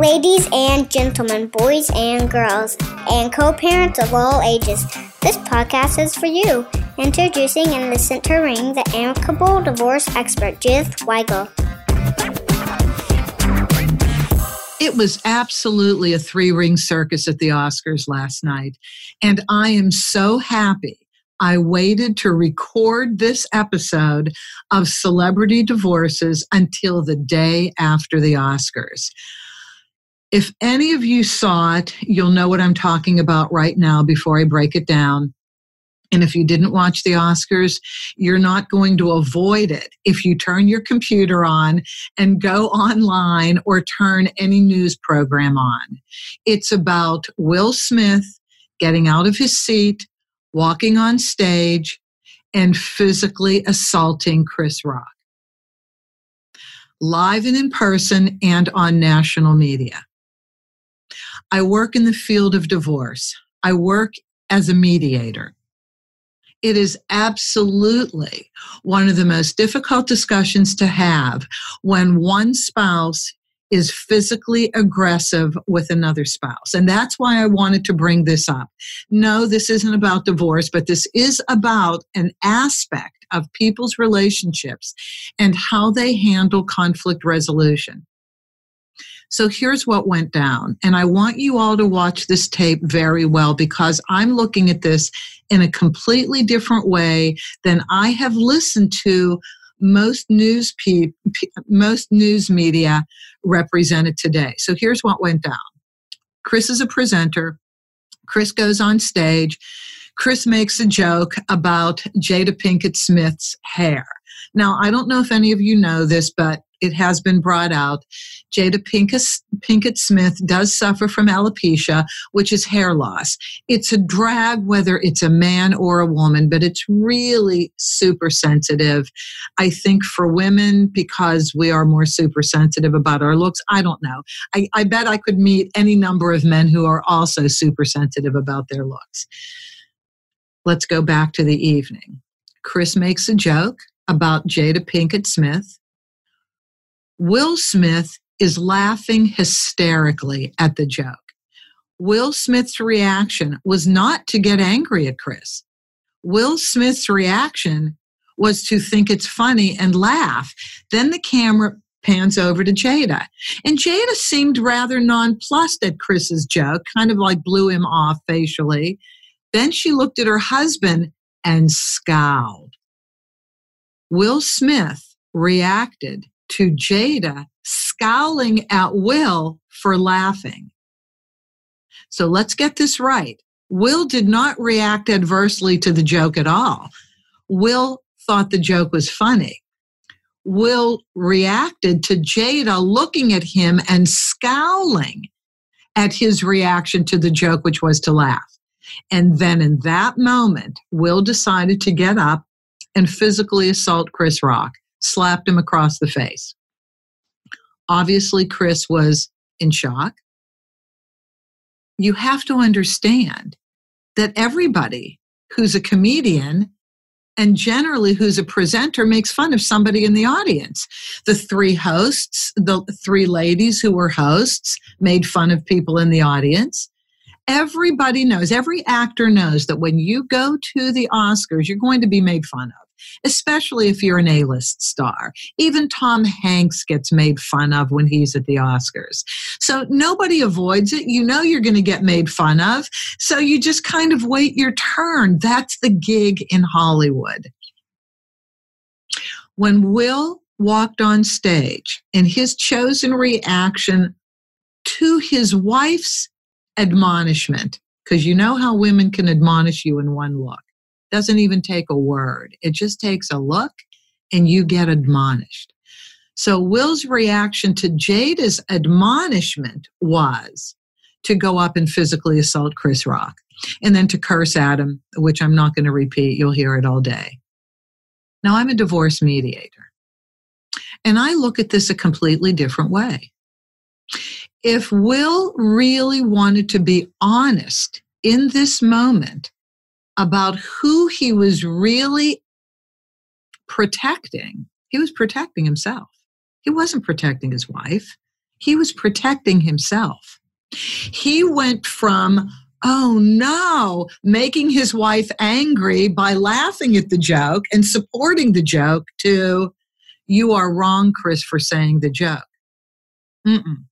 Ladies and gentlemen, boys and girls, and co parents of all ages, this podcast is for you. Introducing and the center ring, the amicable divorce expert, Judith Weigel. It was absolutely a three ring circus at the Oscars last night. And I am so happy I waited to record this episode of Celebrity Divorces until the day after the Oscars. If any of you saw it, you'll know what I'm talking about right now before I break it down. And if you didn't watch the Oscars, you're not going to avoid it if you turn your computer on and go online or turn any news program on. It's about Will Smith getting out of his seat, walking on stage, and physically assaulting Chris Rock. Live and in person and on national media. I work in the field of divorce. I work as a mediator. It is absolutely one of the most difficult discussions to have when one spouse is physically aggressive with another spouse. And that's why I wanted to bring this up. No, this isn't about divorce, but this is about an aspect of people's relationships and how they handle conflict resolution. So here's what went down. And I want you all to watch this tape very well because I'm looking at this in a completely different way than I have listened to most news pe- most news media represented today. So here's what went down. Chris is a presenter. Chris goes on stage. Chris makes a joke about Jada Pinkett Smith's hair. Now, I don't know if any of you know this, but it has been brought out. Jada Pinkett, Smith does suffer from alopecia, which is hair loss. It's a drag whether it's a man or a woman, but it's really super sensitive. I think for women, because we are more super sensitive about our looks, I don't know. I, I bet I could meet any number of men who are also super sensitive about their looks. Let's go back to the evening. Chris makes a joke about Jada Pinkett Smith Will Smith is laughing hysterically at the joke. Will Smith's reaction was not to get angry at Chris. Will Smith's reaction was to think it's funny and laugh. Then the camera pans over to Jada. And Jada seemed rather nonplussed at Chris's joke, kind of like blew him off facially. Then she looked at her husband and scowled. Will Smith reacted to Jada scowling at Will for laughing. So let's get this right. Will did not react adversely to the joke at all. Will thought the joke was funny. Will reacted to Jada looking at him and scowling at his reaction to the joke, which was to laugh. And then in that moment, Will decided to get up and physically assault Chris Rock slapped him across the face. Obviously, Chris was in shock. You have to understand that everybody who's a comedian and generally who's a presenter makes fun of somebody in the audience. The three hosts, the three ladies who were hosts, made fun of people in the audience. Everybody knows, every actor knows that when you go to the Oscars, you're going to be made fun of especially if you're an A list star. Even Tom Hanks gets made fun of when he's at the Oscars. So nobody avoids it. You know you're going to get made fun of. So you just kind of wait your turn. That's the gig in Hollywood. When Will walked on stage and his chosen reaction to his wife's admonishment, because you know how women can admonish you in one look doesn't even take a word. It just takes a look and you get admonished. So Will's reaction to Jada's admonishment was to go up and physically assault Chris Rock and then to curse Adam, which I'm not going to repeat. You'll hear it all day. Now, I'm a divorce mediator, and I look at this a completely different way. If Will really wanted to be honest in this moment about who he was really protecting. He was protecting himself. He wasn't protecting his wife. He was protecting himself. He went from, oh no, making his wife angry by laughing at the joke and supporting the joke to, you are wrong, Chris, for saying the joke. Mm-mm.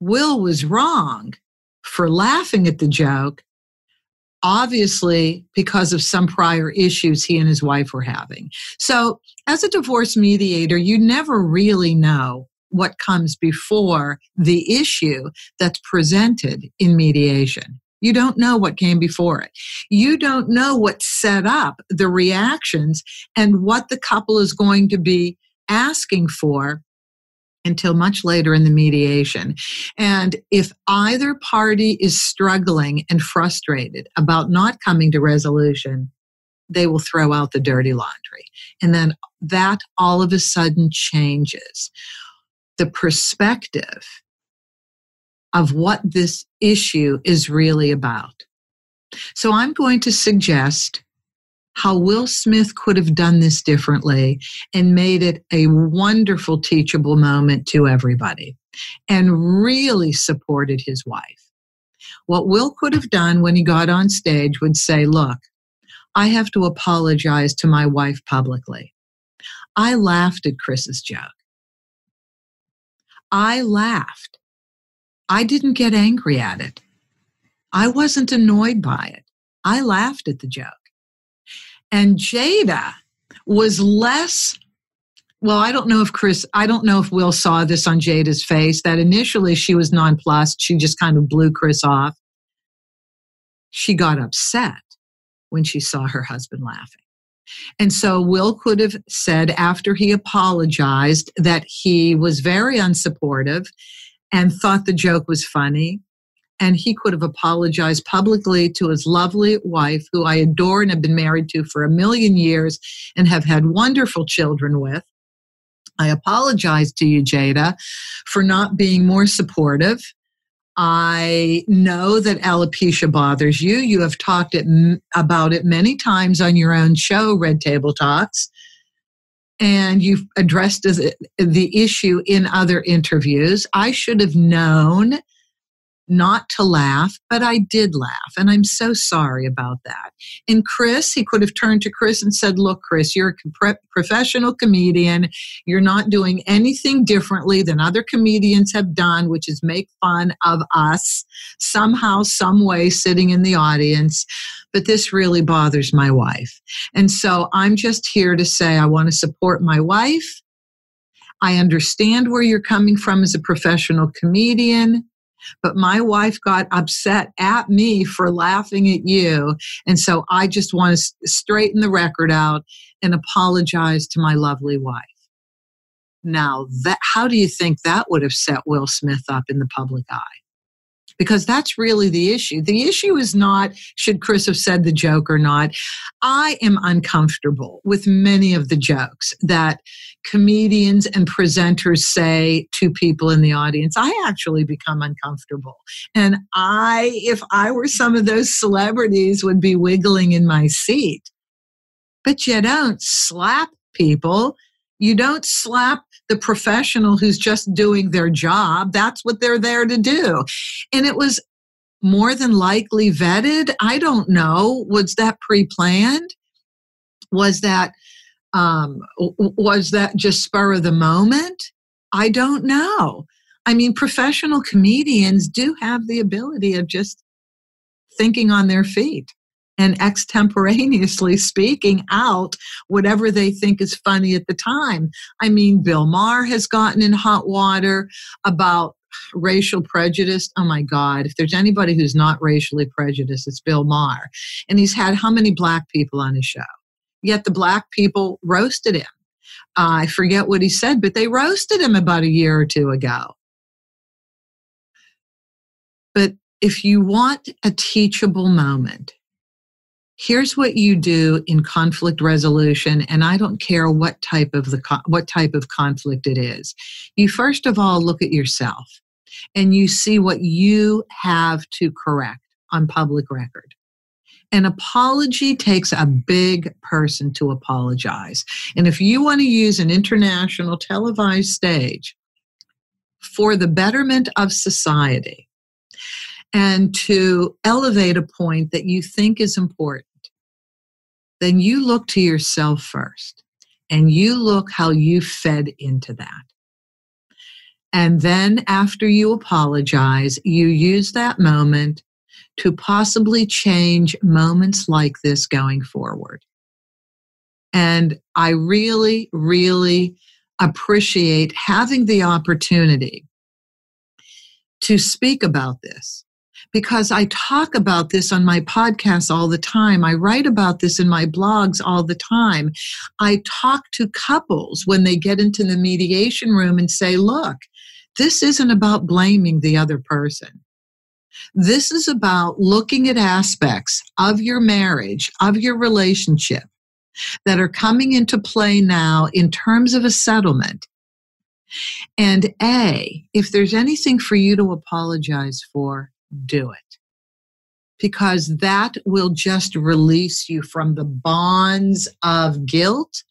Will was wrong for laughing at the joke, obviously because of some prior issues he and his wife were having. So, as a divorce mediator, you never really know what comes before the issue that's presented in mediation. You don't know what came before it. You don't know what set up the reactions and what the couple is going to be asking for until much later in the mediation. And if either party is struggling and frustrated about not coming to resolution, they will throw out the dirty laundry. And then that all of a sudden changes the perspective of what this issue is really about. So I'm going to suggest how Will Smith could have done this differently and made it a wonderful teachable moment to everybody and really supported his wife. What Will could have done when he got on stage would say, Look, I have to apologize to my wife publicly. I laughed at Chris's joke. I laughed. I didn't get angry at it. I wasn't annoyed by it. I laughed at the joke. And Jada was less well, I don't know if Chris, I don't know if Will saw this on Jada's face that initially she was nonplussed. She just kind of blew Chris off. She got upset when she saw her husband laughing. And so Will could have said after he apologized that he was very unsupportive and thought the joke was funny and he could have apologized publicly to his lovely wife, who I adore and have been married to for a million years and have had wonderful children with. I apologize to you, Jada, for not being more supportive. I know that alopecia bothers you. You have talked it, about it many times on your own show, Red Table Talks, and you've addressed the issue in other interviews. I should have known not to laugh, but I did laugh. And I'm so sorry about that. And Chris, he could have turned to Chris and said, Look, Chris, you're a professional comedian. You're not doing anything differently than other comedians have done, which is make fun of us somehow, some way, sitting in the audience. But this really bothers my wife. And so I'm just here to say I want to support my wife. I understand where you're coming from as a professional comedian. But my wife got upset at me for laughing at you. And so I just want to straighten the record out and apologize to my lovely wife. Now, that, how do you think that would have set Will Smith up in the public eye? Because that's really the issue. The issue is not should Chris have said the joke or not. I am uncomfortable with many of the jokes that comedians and presenters say to people in the audience. I actually become uncomfortable. And I, if I were some of those celebrities, would be wiggling in my seat. But you don't slap people you don't slap the professional who's just doing their job. That's what they're there to do. And it was more than likely vetted. I don't know. Was that pre planned? Was that um, was that just spur of the moment? I don't know. I mean, professional comedians do have the ability of just thinking on their feet and extemporaneously speaking out whatever they think is funny at the time. I mean, Bill Maher has gotten in hot water about racial prejudice. Oh my God, if there's anybody who's not racially prejudiced, it's Bill Maher. And he's had how many black people on his show? Yet the black people roasted him. Uh, I forget what he said, but they roasted him about a year or two ago. But if you want a teachable moment, here's what you do in conflict resolution and i don't care what type of the what type of conflict it is. You first of all look at yourself and you see what you have to correct on public record. An apology takes a big person to apologize and if you want to use an international televised stage for the betterment of society and to elevate a point that you think is important, then you look to yourself first and you look how you fed into that. And then after you apologize, you use that moment to possibly change moments like this going forward. And I really, really appreciate having the opportunity to speak about this because I talk about this on my podcast all the time. I write about this in my blogs all the time. I talk to couples when they get into the mediation room and say, look, this isn't about blaming the other person. This is about looking at aspects of your marriage, of your relationship that are coming into play now in terms of a settlement. And A, if there's anything for you to apologize for, do it. Because that will just release you from the bonds of guilt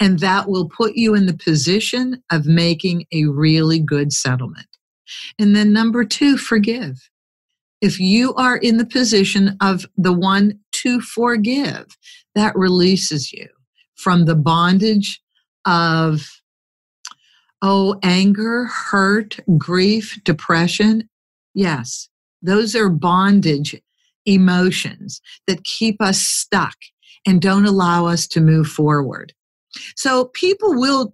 and that will put you in the position of making a really good settlement. And then number two, forgive. If you are in the position of the one to forgive, that releases you from the bondage of, oh, anger, hurt, grief, depression. Yes, those are bondage emotions that keep us stuck and don't allow us to move forward. So people will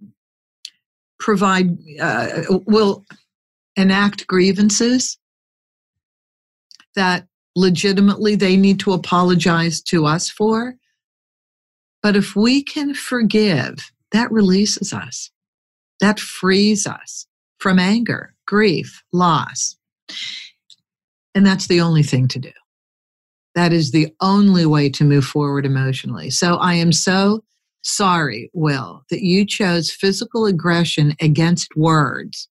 provide, uh, will enact grievances that legitimately they need to apologize to us for. But if we can forgive, that releases us, that frees us from anger, grief, loss. And that's the only thing to do. That is the only way to move forward emotionally. So I am so sorry, Will, that you chose physical aggression against words.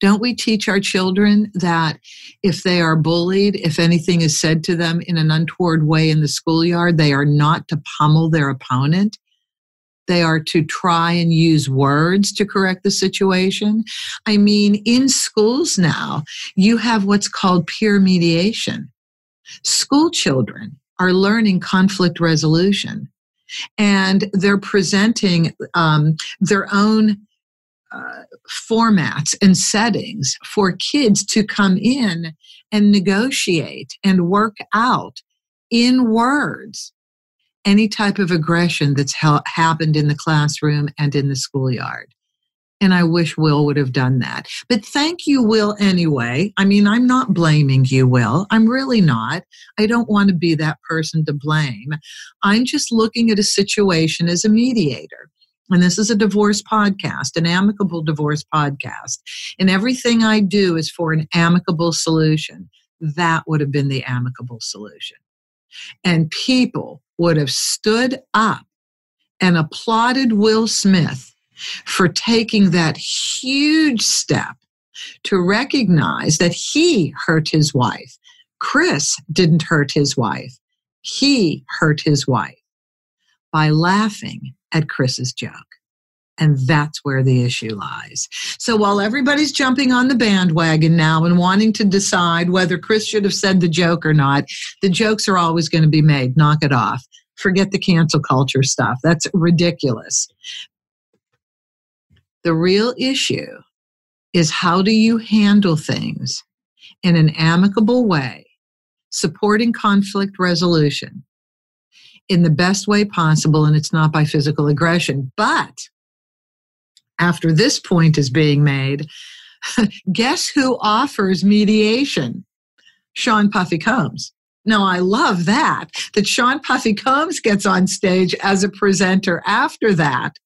Don't we teach our children that if they are bullied, if anything is said to them in an untoward way in the schoolyard, they are not to pummel their opponent? They are to try and use words to correct the situation. I mean, in schools now, you have what's called peer mediation. School children are learning conflict resolution and they're presenting um, their own uh, formats and settings for kids to come in and negotiate and work out in words any type of aggression that's ha- happened in the classroom and in the schoolyard. And I wish Will would have done that. But thank you, Will, anyway. I mean, I'm not blaming you, Will. I'm really not. I don't want to be that person to blame. I'm just looking at a situation as a mediator. And this is a divorce podcast, an amicable divorce podcast. And everything I do is for an amicable solution. That would have been the amicable solution. And people would have stood up and applauded Will Smith for taking that huge step to recognize that he hurt his wife. Chris didn't hurt his wife, he hurt his wife by laughing at Chris's joke. And that's where the issue lies. So while everybody's jumping on the bandwagon now and wanting to decide whether Chris should have said the joke or not, the jokes are always going to be made. Knock it off. Forget the cancel culture stuff. That's ridiculous. The real issue is how do you handle things in an amicable way, supporting conflict resolution in the best way possible, and it's not by physical aggression. But after this point is being made, guess who offers mediation? Sean Puffy Combs. Now, I love that, that Sean Puffy Combs gets on stage as a presenter after that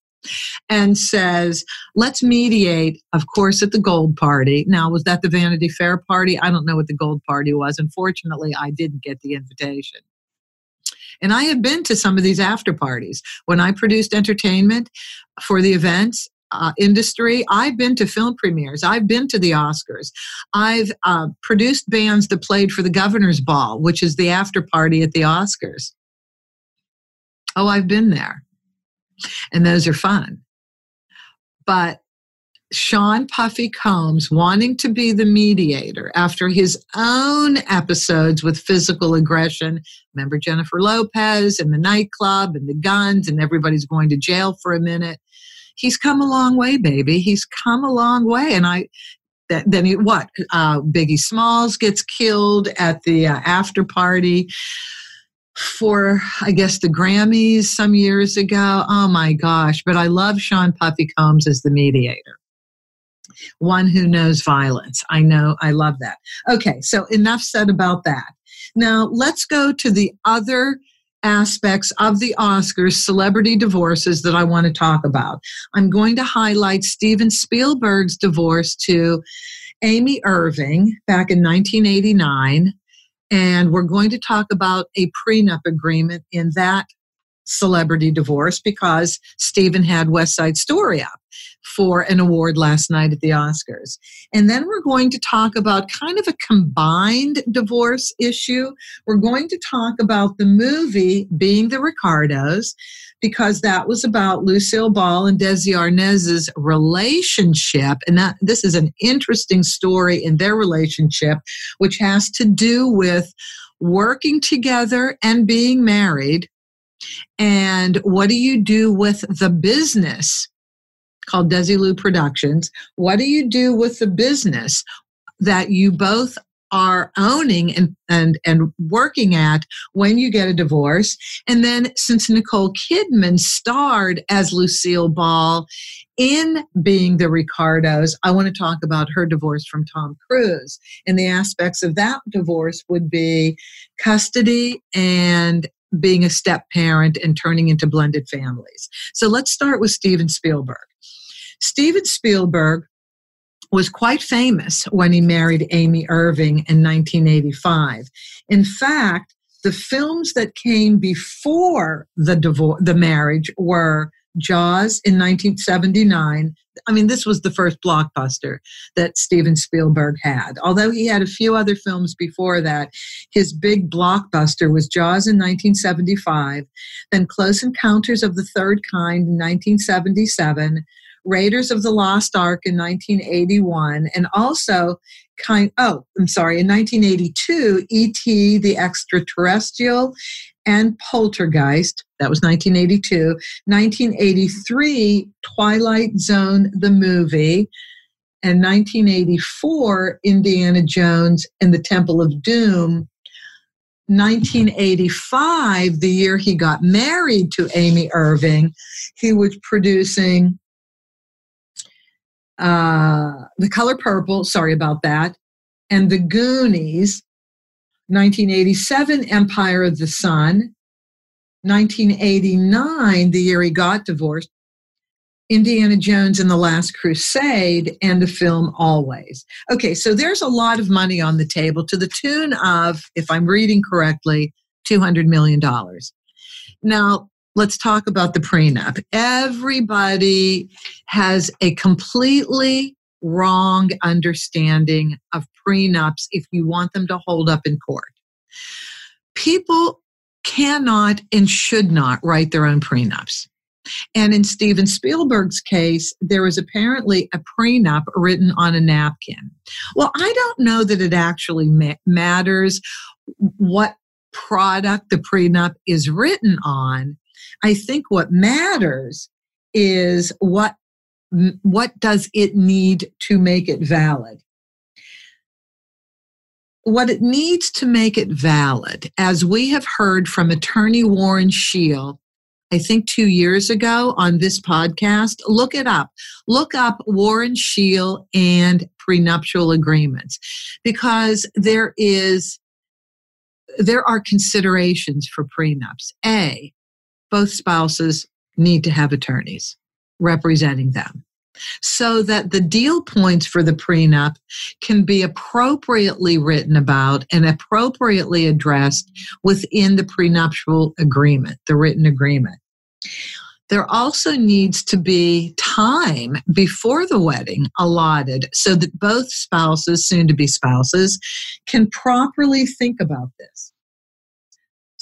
and says, let's mediate, of course, at the Gold Party. Now, was that the Vanity Fair party? I don't know what the Gold Party was. Unfortunately, I didn't get the invitation. And I have been to some of these after parties. When I produced entertainment for the events, uh, industry. I've been to film premieres. I've been to the Oscars. I've uh, produced bands that played for the Governor's Ball, which is the after party at the Oscars. Oh, I've been there and those are fun. But Sean Puffy Combs wanting to be the mediator after his own episodes with physical aggression. Remember Jennifer Lopez and the nightclub and the guns, and everybody's going to jail for a minute. He's come a long way, baby. He's come a long way. And I, that, then he, what? Uh, Biggie Smalls gets killed at the uh, after party for I guess the Grammys some years ago. Oh my gosh! But I love Sean Puffy Combs as the mediator one who knows violence. I know, I love that. Okay, so enough said about that. Now let's go to the other aspects of the Oscars celebrity divorces that I want to talk about. I'm going to highlight Steven Spielberg's divorce to Amy Irving back in 1989. And we're going to talk about a prenup agreement in that celebrity divorce because Steven had West Side Story up for an award last night at the Oscars. And then we're going to talk about kind of a combined divorce issue. We're going to talk about the movie Being the Ricardos because that was about Lucille Ball and Desi Arnaz's relationship. And that this is an interesting story in their relationship, which has to do with working together and being married and what do you do with the business called Desilu Productions? What do you do with the business that you both are owning and, and, and working at when you get a divorce. And then since Nicole Kidman starred as Lucille Ball in Being the Ricardos, I want to talk about her divorce from Tom Cruise. And the aspects of that divorce would be custody and being a step parent and turning into blended families. So let's start with Steven Spielberg. Steven Spielberg was quite famous when he married Amy Irving in 1985. In fact, the films that came before the divorce, the marriage were Jaws in 1979. I mean, this was the first blockbuster that Steven Spielberg had. Although he had a few other films before that, his big blockbuster was Jaws in 1975, then Close Encounters of the Third Kind in 1977, Raiders of the Lost Ark in 1981, and also kind oh, I'm sorry, in 1982, E.T. the Extraterrestrial and Poltergeist. That was 1982. 1983, Twilight Zone, the movie. And 1984, Indiana Jones and the Temple of Doom. 1985, the year he got married to Amy Irving, he was producing uh, The Color Purple, sorry about that, and The Goonies, 1987, Empire of the Sun, 1989, the year he got divorced, Indiana Jones and the Last Crusade, and the film Always. Okay, so there's a lot of money on the table to the tune of, if I'm reading correctly, $200 million. Now, let's talk about the prenup. Everybody has a completely wrong understanding of prenups if you want them to hold up in court. People cannot and should not write their own prenups. And in Steven Spielberg's case, there was apparently a prenup written on a napkin. Well, I don't know that it actually ma- matters what product the prenup is written on I think what matters is what what does it need to make it valid? What it needs to make it valid, as we have heard from attorney Warren Scheel, I think two years ago on this podcast, look it up. Look up Warren Scheel and prenuptial agreements because there is there are considerations for prenups. A, both spouses need to have attorneys representing them so that the deal points for the prenup can be appropriately written about and appropriately addressed within the prenuptial agreement, the written agreement. There also needs to be time before the wedding allotted so that both spouses, soon to be spouses, can properly think about this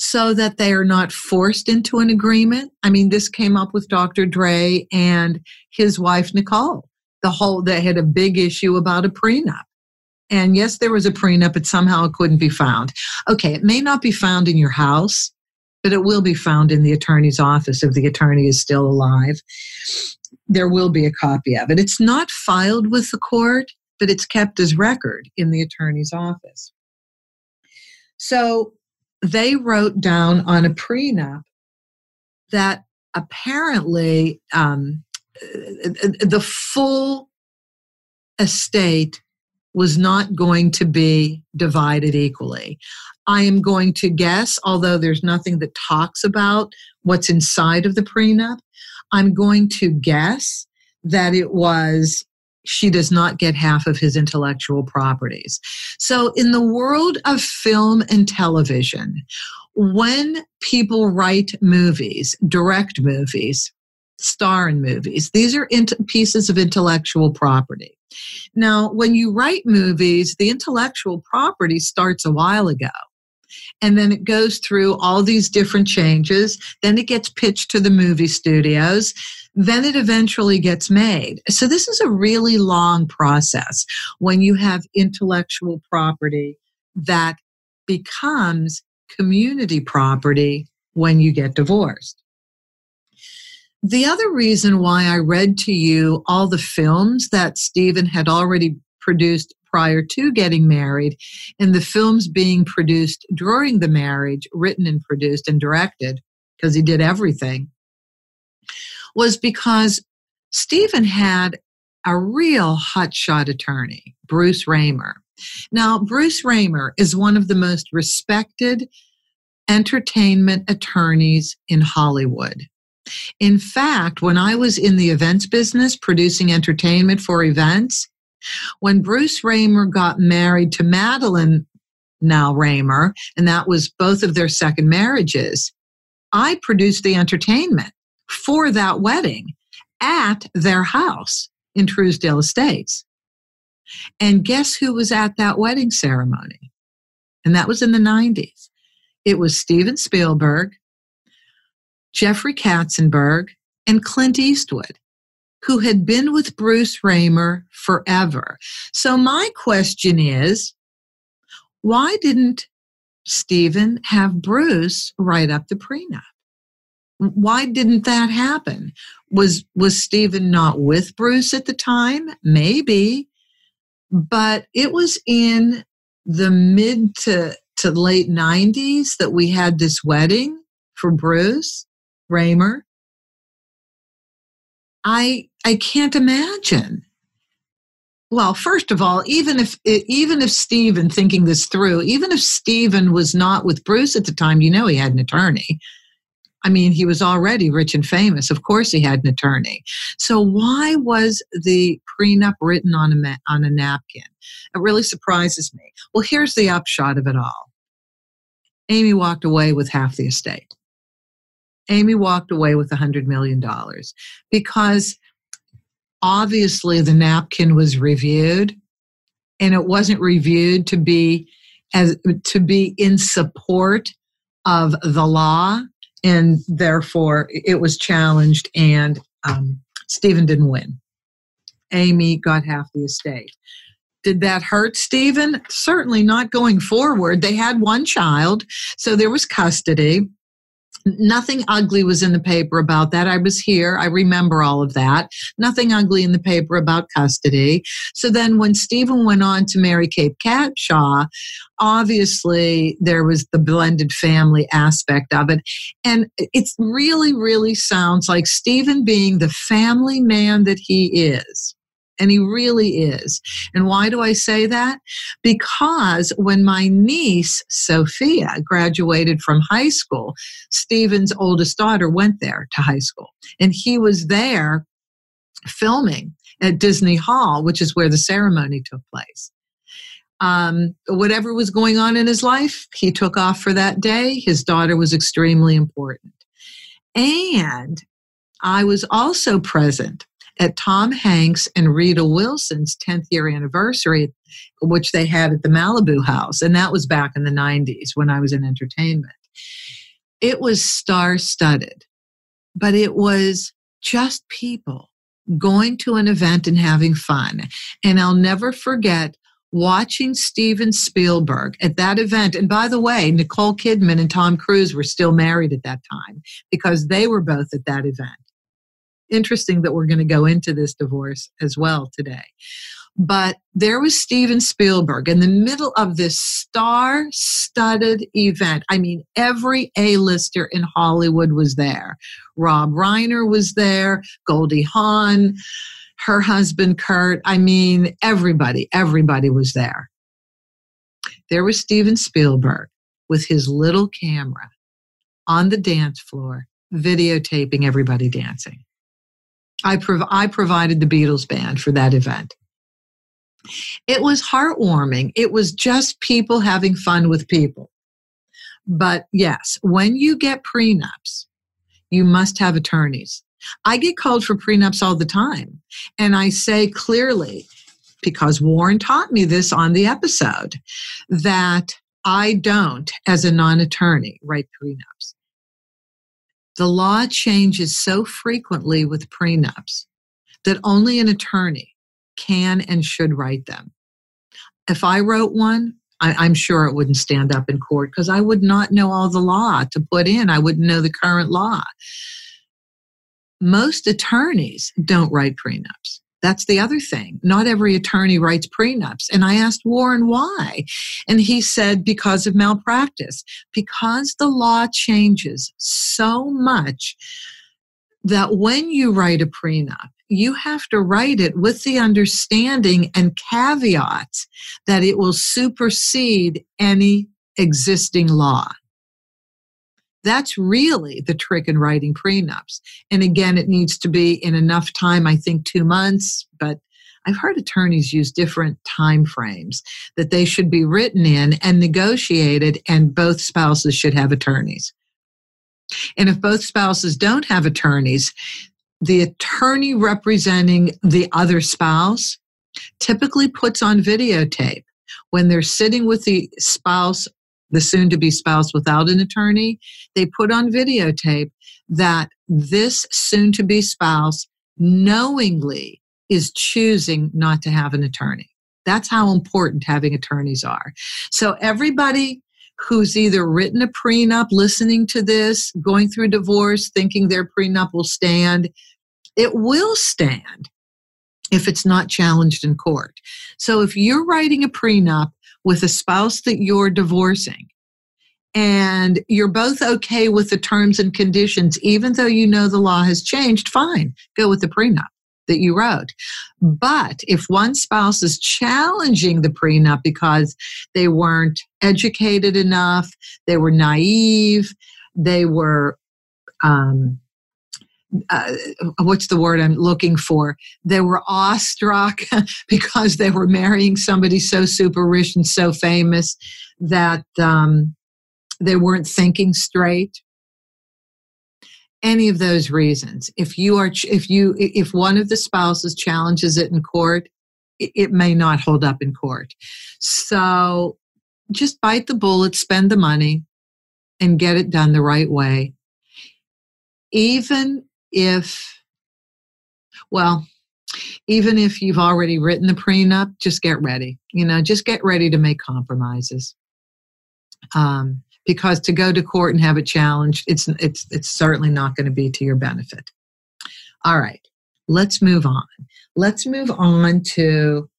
so that they are not forced into an agreement. I mean, this came up with Dr. Dre and his wife, Nicole. the whole, they had a big issue about a prenup. And yes, there was a prenup, but somehow it couldn't be found. Okay, it may not be found in your house, but it will be found in the attorney's office if the attorney is still alive. There will be a copy of it. It's not filed with the court, but it's kept as record in the attorney's office. So they wrote down on a prenup that apparently um, the full estate was not going to be divided equally. I am going to guess, although there's nothing that talks about what's inside of the prenup, I'm going to guess that it was she does not get half of his intellectual properties. So, in the world of film and television, when people write movies, direct movies, star in movies, these are pieces of intellectual property. Now, when you write movies, the intellectual property starts a while ago. And then it goes through all these different changes. Then it gets pitched to the movie studios. Then it eventually gets made. So, this is a really long process when you have intellectual property that becomes community property when you get divorced. The other reason why I read to you all the films that Steven had already produced prior to getting married and the films being produced during the marriage, written and produced and directed, because he did everything, was because Steven had a real hotshot attorney, Bruce Ramer. Now, Bruce Ramer is one of the most respected entertainment attorneys in Hollywood. In fact, when I was in the events business producing entertainment for events, when Bruce Ramer got married to Madeline, now Ramer, and that was both of their second marriages, I produced the entertainment for that wedding at their house in Trousdale Estates. And guess who was at that wedding ceremony? And that was in the 90s. It was Steven Spielberg, Jeffrey Katzenberg, and Clint Eastwood, who had been with Bruce Ramer forever. So, my question is why didn't Steven have Bruce write up the prenup? Why didn't that happen? Was was Steven not with Bruce at the time? Maybe. But it was in the mid to, to late 90s that we had this wedding for Bruce. Ramer. I I can't imagine. Well, first of all, even if even if Steven thinking this through, even if Steven was not with Bruce at the time, you know he had an attorney. I mean, he was already rich and famous. Of course, he had an attorney. So why was the prenup written on a on a napkin? It really surprises me. Well, here's the upshot of it all. Amy walked away with half the estate. Amy walked away with $100 million because obviously the napkin was reviewed and it wasn't reviewed to be as to be in support of the law and therefore it was challenged and um, Steven didn't win. Amy got half the estate. Did that hurt Steven? Certainly not going forward. They had one child, so there was custody nothing ugly was in the paper about that. I was here. I remember all of that. Nothing ugly in the paper about custody. So then when Steven went on to marry Kate Capshaw, obviously there was the blended family aspect of it. And it really, really sounds like Steven being the family man that he is and he really is. And why do I say that? Because when my niece, Sophia, graduated from high school, Steven's oldest daughter went there to high school. And he was there filming at Disney Hall, which is where the ceremony took place. Um, whatever was going on in his life, he took off for that day. His daughter was extremely important. And I was also present at Tom Hanks and Rita Wilson's 10th year anniversary, which they had at the Malibu house. And that was back in the 90s when I was in entertainment. It was star studded, but it was just people going to an event and having fun. And I'll never forget watching Steven Spielberg at that event. And by the way, Nicole Kidman and Tom Cruise were still married at that time because they were both at that event. Interesting that we're going to go into this divorce as well today. But there was Steven Spielberg in the middle of this star studded event. I mean, every A-lister in Hollywood was there. Rob Reiner was there, Goldie Hawn, her husband Kurt. I mean, everybody, everybody was there. There was Steven Spielberg with his little camera on the dance floor, videotaping everybody dancing. I, prov- I provided the Beatles band for that event. It was heartwarming. It was just people having fun with people. But yes, when you get prenups, you must have attorneys. I get called for prenups all the time. And I say clearly, because Warren taught me this on the episode, that I don't, as a non attorney, write prenups. The law changes so frequently with prenups that only an attorney can and should write them. If I wrote one, I, am sure it wouldn't stand up in court because I would not know all the law to put in. I wouldn't know the current law most attorneys don't write prenups. That's the other thing. Not every attorney writes prenups. And I asked Warren why. And he said, because of malpractice. Because the law changes so much that when you write a prenup, you have to write it with the understanding and caveats that it will supersede any existing law. That's really the trick in writing prenups. And again, it needs to be in enough time, I think two months, but I've heard attorneys use different time frames that they should be written in and negotiated, and both spouses should have attorneys. And if both spouses don't have attorneys, the attorney representing the other spouse typically puts on videotape when they're sitting with the spouse the soon to be spouse without an attorney, they put on videotape that this soon to be spouse knowingly is choosing not to have an attorney. That's how important having attorneys are. So everybody who's either written a prenup, listening to this, going through divorce, thinking their prenup will stand, it will stand if it's not challenged in court. So if you're writing a prenup with a spouse that you're divorcing and you're both okay with the terms and conditions, even though you know the law has changed, fine, go with the prenup that you wrote. But if one spouse is challenging the prenup because they weren't educated enough, they were naive, they were um, uh, what's the word I'm looking for? They were awestruck because they were marrying somebody so super rich and so famous that um, they weren't thinking straight. Any of those reasons. If you are, if you, if one of the spouses challenges it in court, it, it may not hold up in court. So just bite the bullet, spend the money, and get it done the right way. Even if, well, even if you've already written the prenup, just get ready. You know, just get ready to make compromises. Um, because to go to court and have it challenged, it's it's it's certainly not going to be to your benefit. All right, let's move on. Let's move on to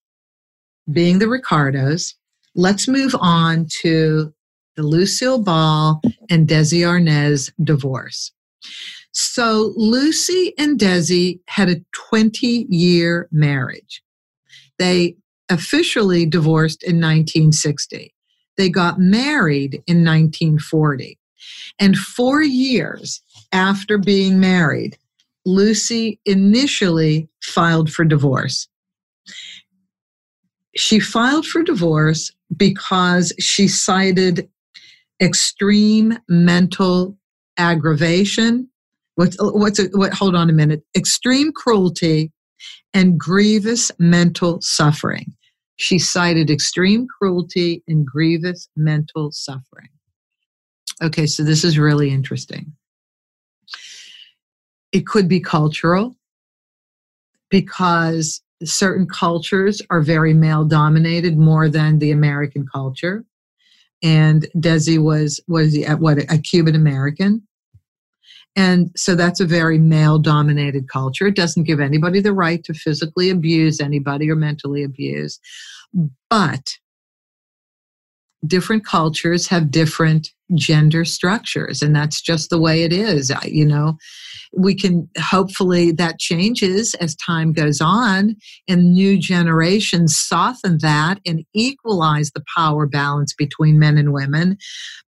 being the Ricardos. Let's move on to the Lucille Ball and Desi Arnaz divorce. So Lucy and Desi had a 20 year marriage. They officially divorced in 1960. They got married in 1940. And four years after being married, Lucy initially filed for divorce. She filed for divorce because she cited extreme mental aggravation What's oh, what's it, what? Hold on a minute. Extreme cruelty and grievous mental suffering. She cited extreme cruelty and grievous mental suffering. Okay, so this is really interesting. It could be cultural. because certain cultures are very male dominated more than the American culture. And Desi was was at what a Cuban American. And so that's a very male dominated culture. It doesn't give anybody the right to physically abuse anybody or mentally abuse. But different cultures have different gender structures, and that's just the way it is. You know, we can hopefully that changes as time goes on and new generations soften that and equalize the power balance between men and women.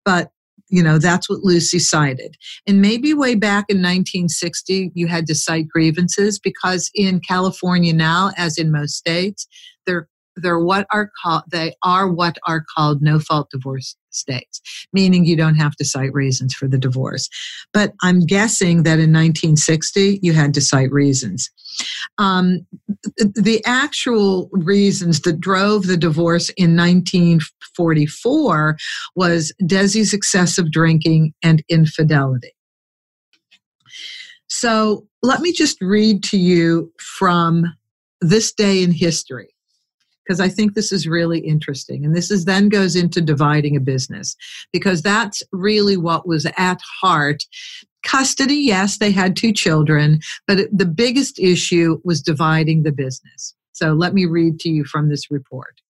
But you know that's what lucy cited. And maybe way back in 1960 you had to cite grievances because in california now as in most states they're they're what are called they are what are called no fault divorce states meaning you don't have to cite reasons for the divorce. But i'm guessing that in 1960 you had to cite reasons. Um, the actual reasons that drove the divorce in 1944 was desi's excessive drinking and infidelity. So let me just read to you from this day in history because I think this is really interesting. And this is then goes into dividing a business because that's really what was at heart. Custody, yes, they had two children, but the biggest issue was dividing the business. So let me read to you from this report.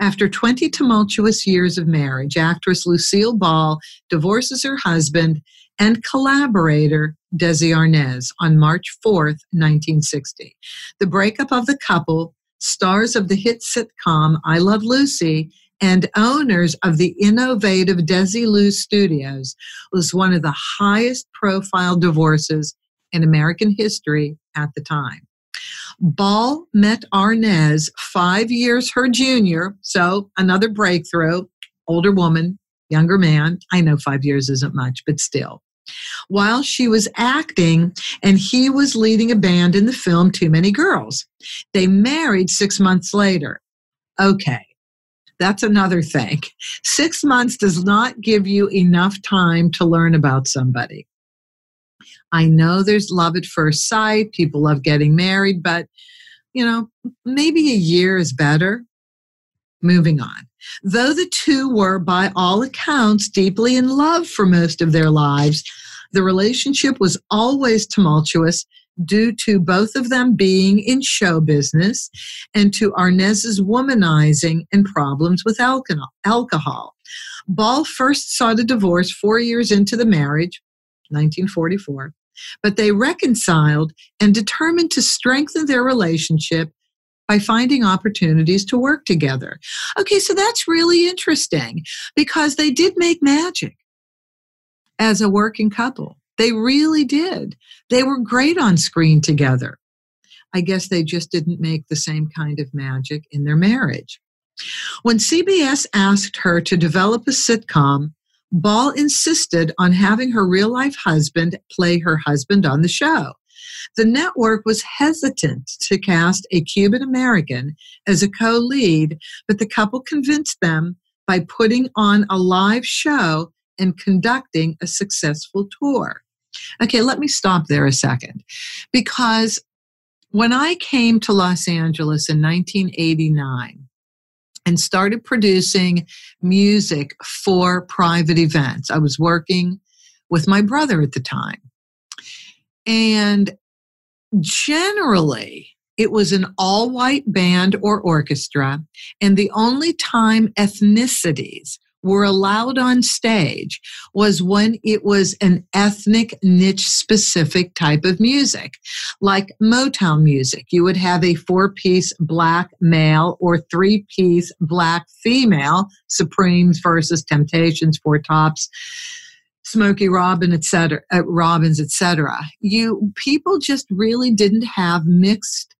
After 20 tumultuous years of marriage, actress Lucille Ball divorces her husband and collaborator Desi Arnaz on March 4th, 1960. The breakup of the couple stars of the hit sitcom I Love Lucy, and owners of the innovative Desilu Studios, was one of the highest profile divorces in American history at the time. Ball met Arnaz five years her junior, so another breakthrough, older woman, younger man. I know five years isn't much, but still while she was acting and he was leading a band in the film Too Many Girls. They married six months later. Okay, that's another thing. Six months does not give you enough time to learn about somebody. I know there's love at first sight, people love getting married, but you know, maybe a year is better. Moving on. Though the two were, by all accounts, deeply in love for most of their lives, the relationship was always tumultuous due to both of them being in show business and to Arnaz's womanizing and problems with alcohol. Ball first sought a divorce four years into the marriage, 1944, but they reconciled and determined to strengthen their relationship by finding opportunities to work together. Okay, so that's really interesting because they did make magic as a working couple. They really did. They were great on screen together. I guess they just didn't make the same kind of magic in their marriage. When CBS asked her to develop a sitcom, Ball insisted on having her real life husband play her husband on the show. The network was hesitant to cast a Cuban American as a co lead, but the couple convinced them by putting on a live show and conducting a successful tour. Okay, let me stop there a second because when I came to Los Angeles in 1989 and started producing music for private events, I was working with my brother at the time. And generally, it was an all white band or orchestra, and the only time ethnicities were allowed on stage was when it was an ethnic niche specific type of music like motown music. You would have a four piece black male or three piece black female supremes versus temptations four tops Smokey Robin, etc., uh, Robbins, etc. You people just really didn't have mixed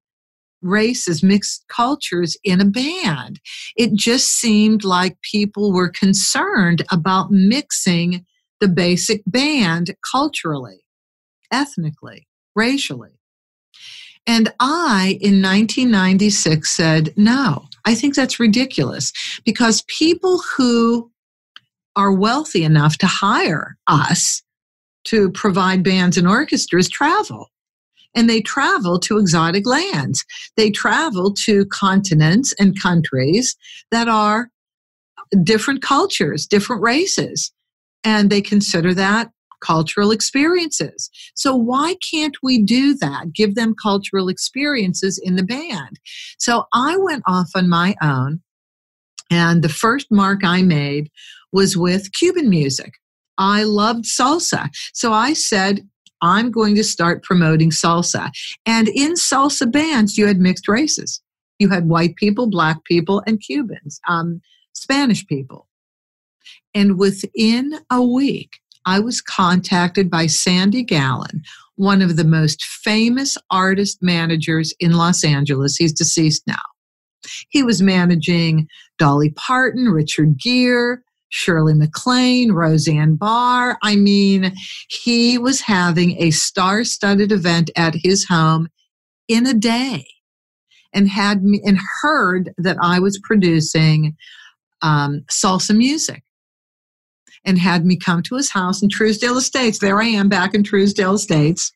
races, mixed cultures in a band. It just seemed like people were concerned about mixing the basic band culturally, ethnically, racially. And I, in 1996, said, no, I think that's ridiculous because people who are wealthy enough to hire us to provide bands and orchestras travel. and they travel to exotic lands. They travel to continents and countries that are different cultures, different races, and they consider that cultural experiences. So why can't we do that? Give them cultural experiences in the band. So I went off on my own and the first mark I made was with Cuban music. I loved salsa. So I said, I'm going to start promoting salsa. And in salsa bands, you had mixed races. You had white people, black people, and Cubans, um, Spanish people. And within a week, I was contacted by Sandy Gallin, one of the most famous artist managers in Los Angeles. He's deceased now. He was managing Dolly Parton, Richard Gere, Shirley MacLaine, Roseanne Barr. I mean, he was having a star studded event at his home in a day and had me and heard that I was producing um, salsa music and had me come to his house in Trousdale Estates. There I am back in Trousdale Estates.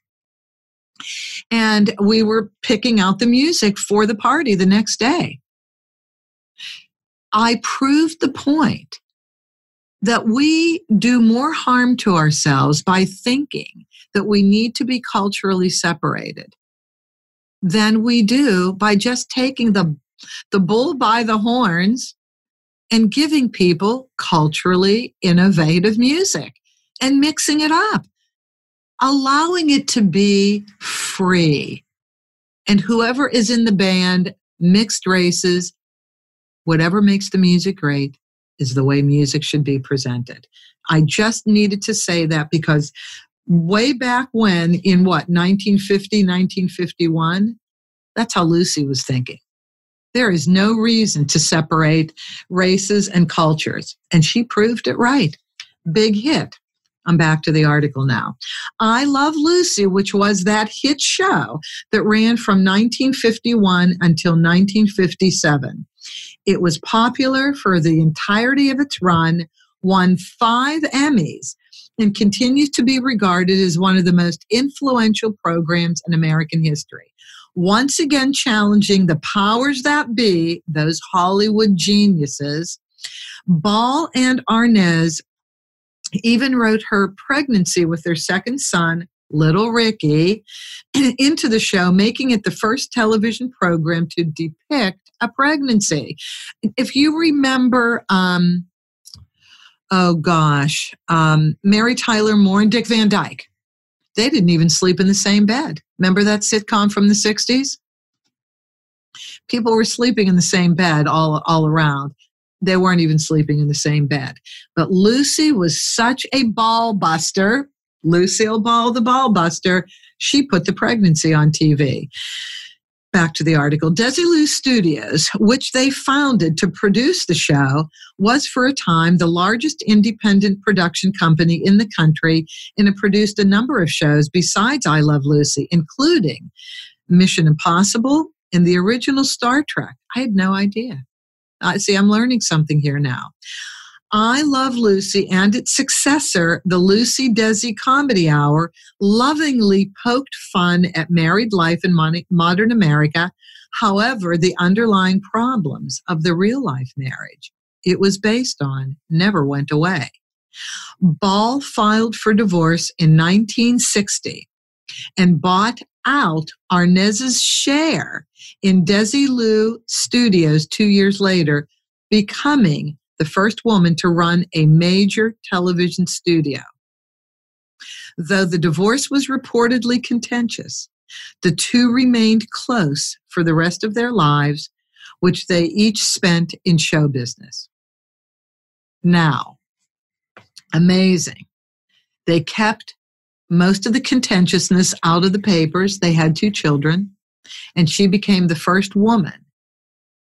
And we were picking out the music for the party the next day. I proved the point that we do more harm to ourselves by thinking that we need to be culturally separated than we do by just taking the, the bull by the horns and giving people culturally innovative music and mixing it up, allowing it to be free. And whoever is in the band, mixed races, whatever makes the music great is the way music should be presented. I just needed to say that because way back when, in what, 1950, 1951, that's how Lucy was thinking. There is no reason to separate races and cultures. And she proved it right. Big hit. I'm back to the article now. I Love Lucy, which was that hit show that ran from 1951 until 1957. It was popular for the entirety of its run, won five Emmys, and continues to be regarded as one of the most influential programs in American history once again challenging the powers that be, those Hollywood geniuses. Ball and Arnaz even wrote her pregnancy with their second son, Little Ricky, into the show, making it the first television program to depict a pregnancy. If you remember, um, oh gosh, um, Mary Tyler Moore and Dick Van Dyke, they didn't even sleep in the same bed. Remember that sitcom from the 60s? People were sleeping in the same bed all, all around. They weren't even sleeping in the same bed. But Lucy was such a ball buster. Lucille Ball, the ball buster. She put the pregnancy on TV back to the article, Desilu Studios, which they founded to produce the show, was for a time the largest independent production company in the country and it produced a number of shows besides I Love Lucy, including Mission Impossible and the original Star Trek. I had no idea. I see, I'm learning something here now. I Love Lucy and its successor, the Lucy Desi Comedy Hour, lovingly poked fun at married life in modern America. However, the underlying problems of the real life marriage it was based on never went away. Ball filed for divorce in 1960 and bought out Arnaz's share in Desilu Studios two years later, becoming the first woman to run a major television studio. Though the divorce was reportedly contentious, the two remained close for the rest of their lives, which they each spent in show business. Now, amazing. They kept most of the contentiousness out of the papers. They had two children, and she became the first woman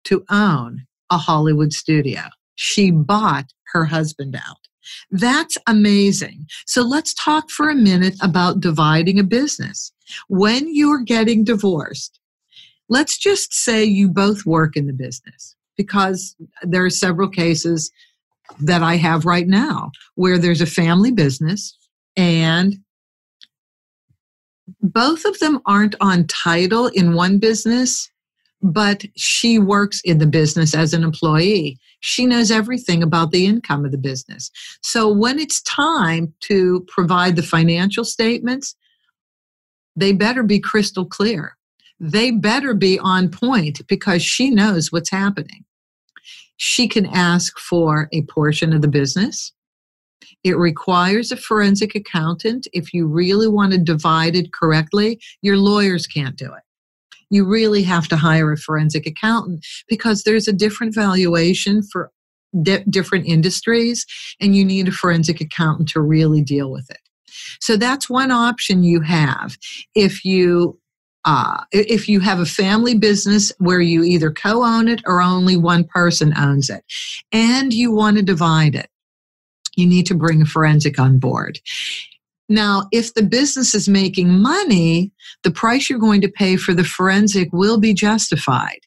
to own a Hollywood studio she bought her husband out. That's amazing. So let's talk for a minute about dividing a business. When you're getting divorced, let's just say you both work in the business because there are several cases that I have right now where there's a family business and both of them aren't on title in one business, but she works in the business as an employee. She knows everything about the income of the business. So when it's time to provide the financial statements, they better be crystal clear. They better be on point because she knows what's happening. She can ask for a portion of the business. It requires a forensic accountant. If you really want to divide it correctly, your lawyers can't do it. You really have to hire a forensic accountant because there's a different valuation for di- different industries, and you need a forensic accountant to really deal with it. So that's one option you have. If you uh, if you have a family business where you either co-own it or only one person owns it, and you want to divide it, you need to bring a forensic on board. Now, if the business is making money, the price you're going to pay for the forensic will be justified.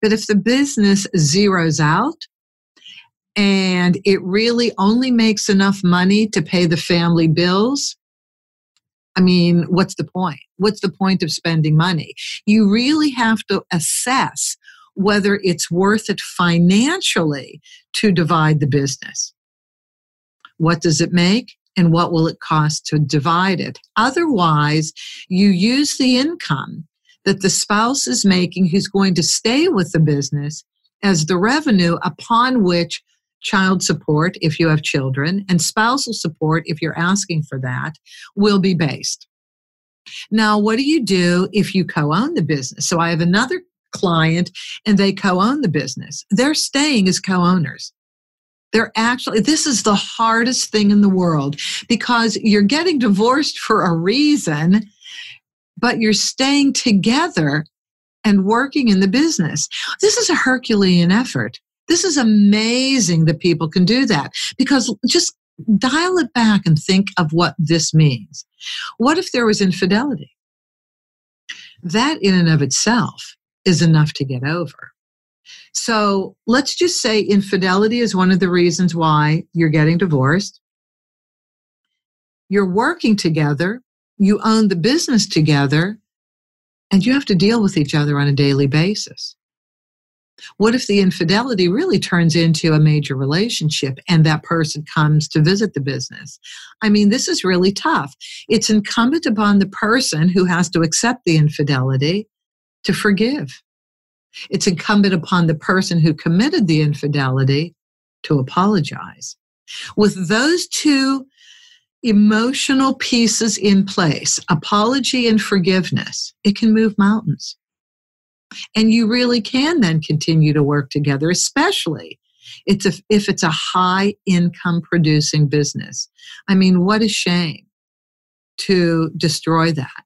But if the business zeroes out and it really only makes enough money to pay the family bills, I mean, what's the point? What's the point of spending money? You really have to assess whether it's worth it financially to divide the business. What does it make? And what will it cost to divide it? Otherwise, you use the income that the spouse is making who's going to stay with the business as the revenue upon which child support, if you have children, and spousal support, if you're asking for that, will be based. Now, what do you do if you co own the business? So I have another client and they co own the business. They're staying as co owners. They're actually, this is the hardest thing in the world because you're getting divorced for a reason, but you're staying together and working in the business. This is a Herculean effort. This is amazing that people can do that because just dial it back and think of what this means. What if there was infidelity? That, in and of itself, is enough to get over. So let's just say infidelity is one of the reasons why you're getting divorced. You're working together, you own the business together, and you have to deal with each other on a daily basis. What if the infidelity really turns into a major relationship and that person comes to visit the business? I mean, this is really tough. It's incumbent upon the person who has to accept the infidelity to forgive it's incumbent upon the person who committed the infidelity to apologize. With those two emotional pieces in place, apology and forgiveness, it can move mountains. And you really can then continue to work together, especially it's a, if it's a high income producing business. I mean, what a shame to destroy that.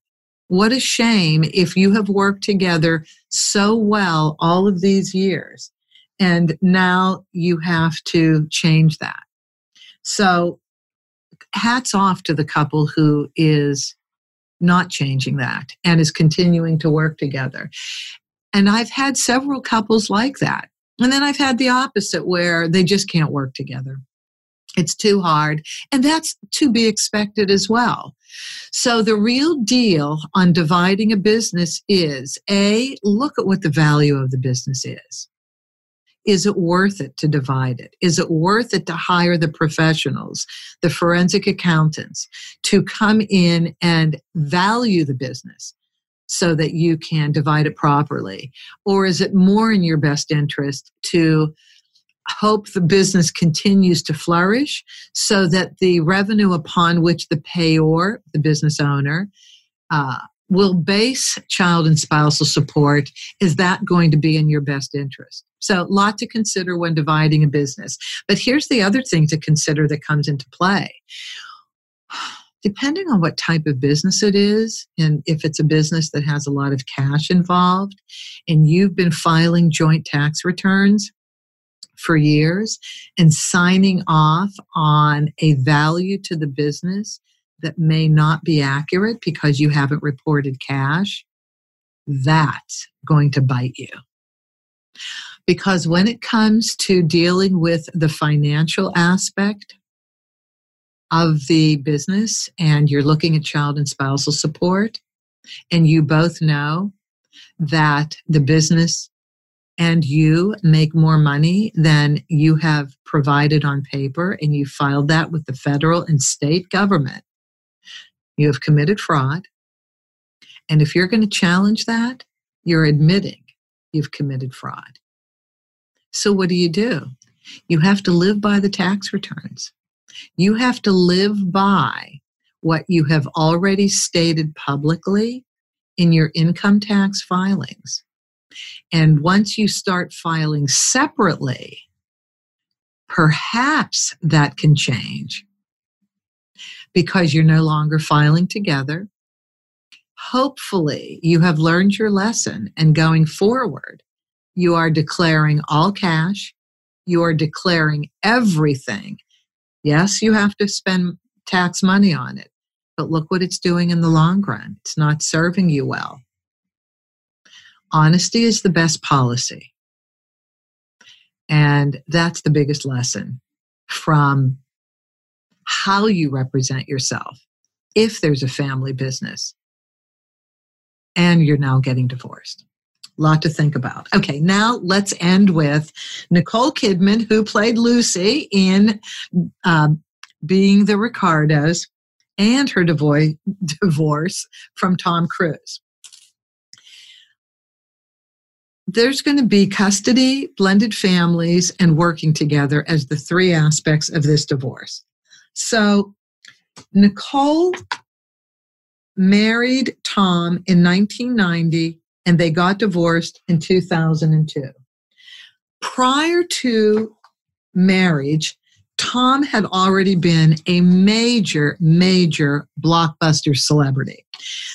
What a shame if you have worked together so well all of these years and now you have to change that. So, hats off to the couple who is not changing that and is continuing to work together. And I've had several couples like that. And then I've had the opposite where they just can't work together. It's too hard. And that's to be expected as well. So the real deal on dividing a business is A, look at what the value of the business is. Is it worth it to divide it? Is it worth it to hire the professionals, the forensic accountants, to come in and value the business so that you can divide it properly? Or is it more in your best interest to hope the business continues to flourish so that the revenue upon which the payor, the business owner, uh, will base child and spousal support is that going to be in your best interest? So a lot to consider when dividing a business. But here's the other thing to consider that comes into play. Depending on what type of business it is and if it's a business that has a lot of cash involved and you've been filing joint tax returns for years and signing off on a value to the business that may not be accurate because you haven't reported cash, that's going to bite you. Because when it comes to dealing with the financial aspect of the business and you're looking at child and spousal support, and you both know that the business and you make more money than you have provided on paper and you filed that with the federal and state government, you have committed fraud. And if you're going to challenge that, you're admitting you've committed fraud. So, what do you do? You have to live by the tax returns. You have to live by what you have already stated publicly in your income tax filings. And once you start filing separately, perhaps that can change because you're no longer filing together. Hopefully, you have learned your lesson, and going forward, you are declaring all cash, you are declaring everything. Yes, you have to spend tax money on it, but look what it's doing in the long run. It's not serving you well. Honesty is the best policy. And that's the biggest lesson from how you represent yourself if there's a family business and you're now getting divorced. A lot to think about. Okay, now let's end with Nicole Kidman, who played Lucy in uh, Being the Ricardos, and her divorce from Tom Cruise. There's going to be custody, blended families, and working together as the three aspects of this divorce. So, Nicole married Tom in 1990 and they got divorced in 2002. Prior to marriage, Tom had already been a major, major blockbuster celebrity.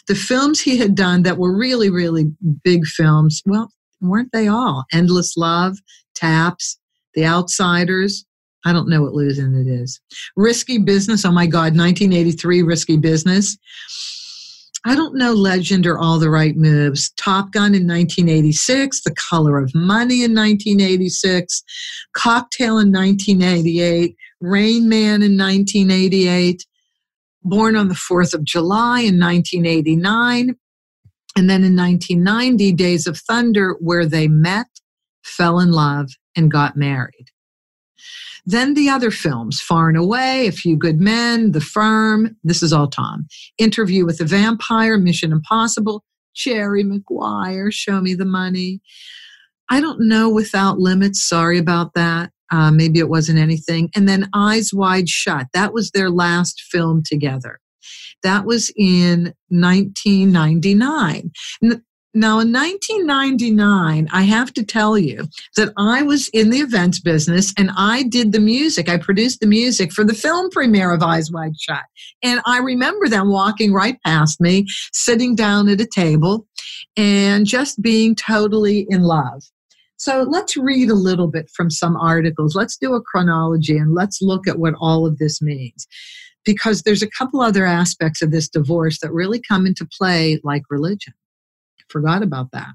The films he had done that were really, really big films, well, weren't they all? Endless Love, Taps, The Outsiders. I don't know what losing it is. Risky Business. Oh my God, 1983 Risky Business. I don't know Legend or All the Right Moves. Top Gun in 1986, The Color of Money in 1986, Cocktail in 1988, Rain Man in 1988, Born on the 4th of July in 1989, and then in 1990, Days of Thunder, where they met, fell in love, and got married. Then the other films, Far and Away, A Few Good Men, The Firm, this is all Tom. Interview with the Vampire, Mission Impossible, Jerry Maguire, Show Me the Money. I don't know Without Limits, sorry about that. Uh, maybe it wasn't anything. And then Eyes Wide Shut, that was their last film together. That was in 1999. Now, in 1999, I have to tell you that I was in the events business and I did the music. I produced the music for the film premiere of Eyes Wide Shut. And I remember them walking right past me, sitting down at a table, and just being totally in love. So let's read a little bit from some articles. Let's do a chronology and let's look at what all of this means. Because there's a couple other aspects of this divorce that really come into play, like religion. Forgot about that.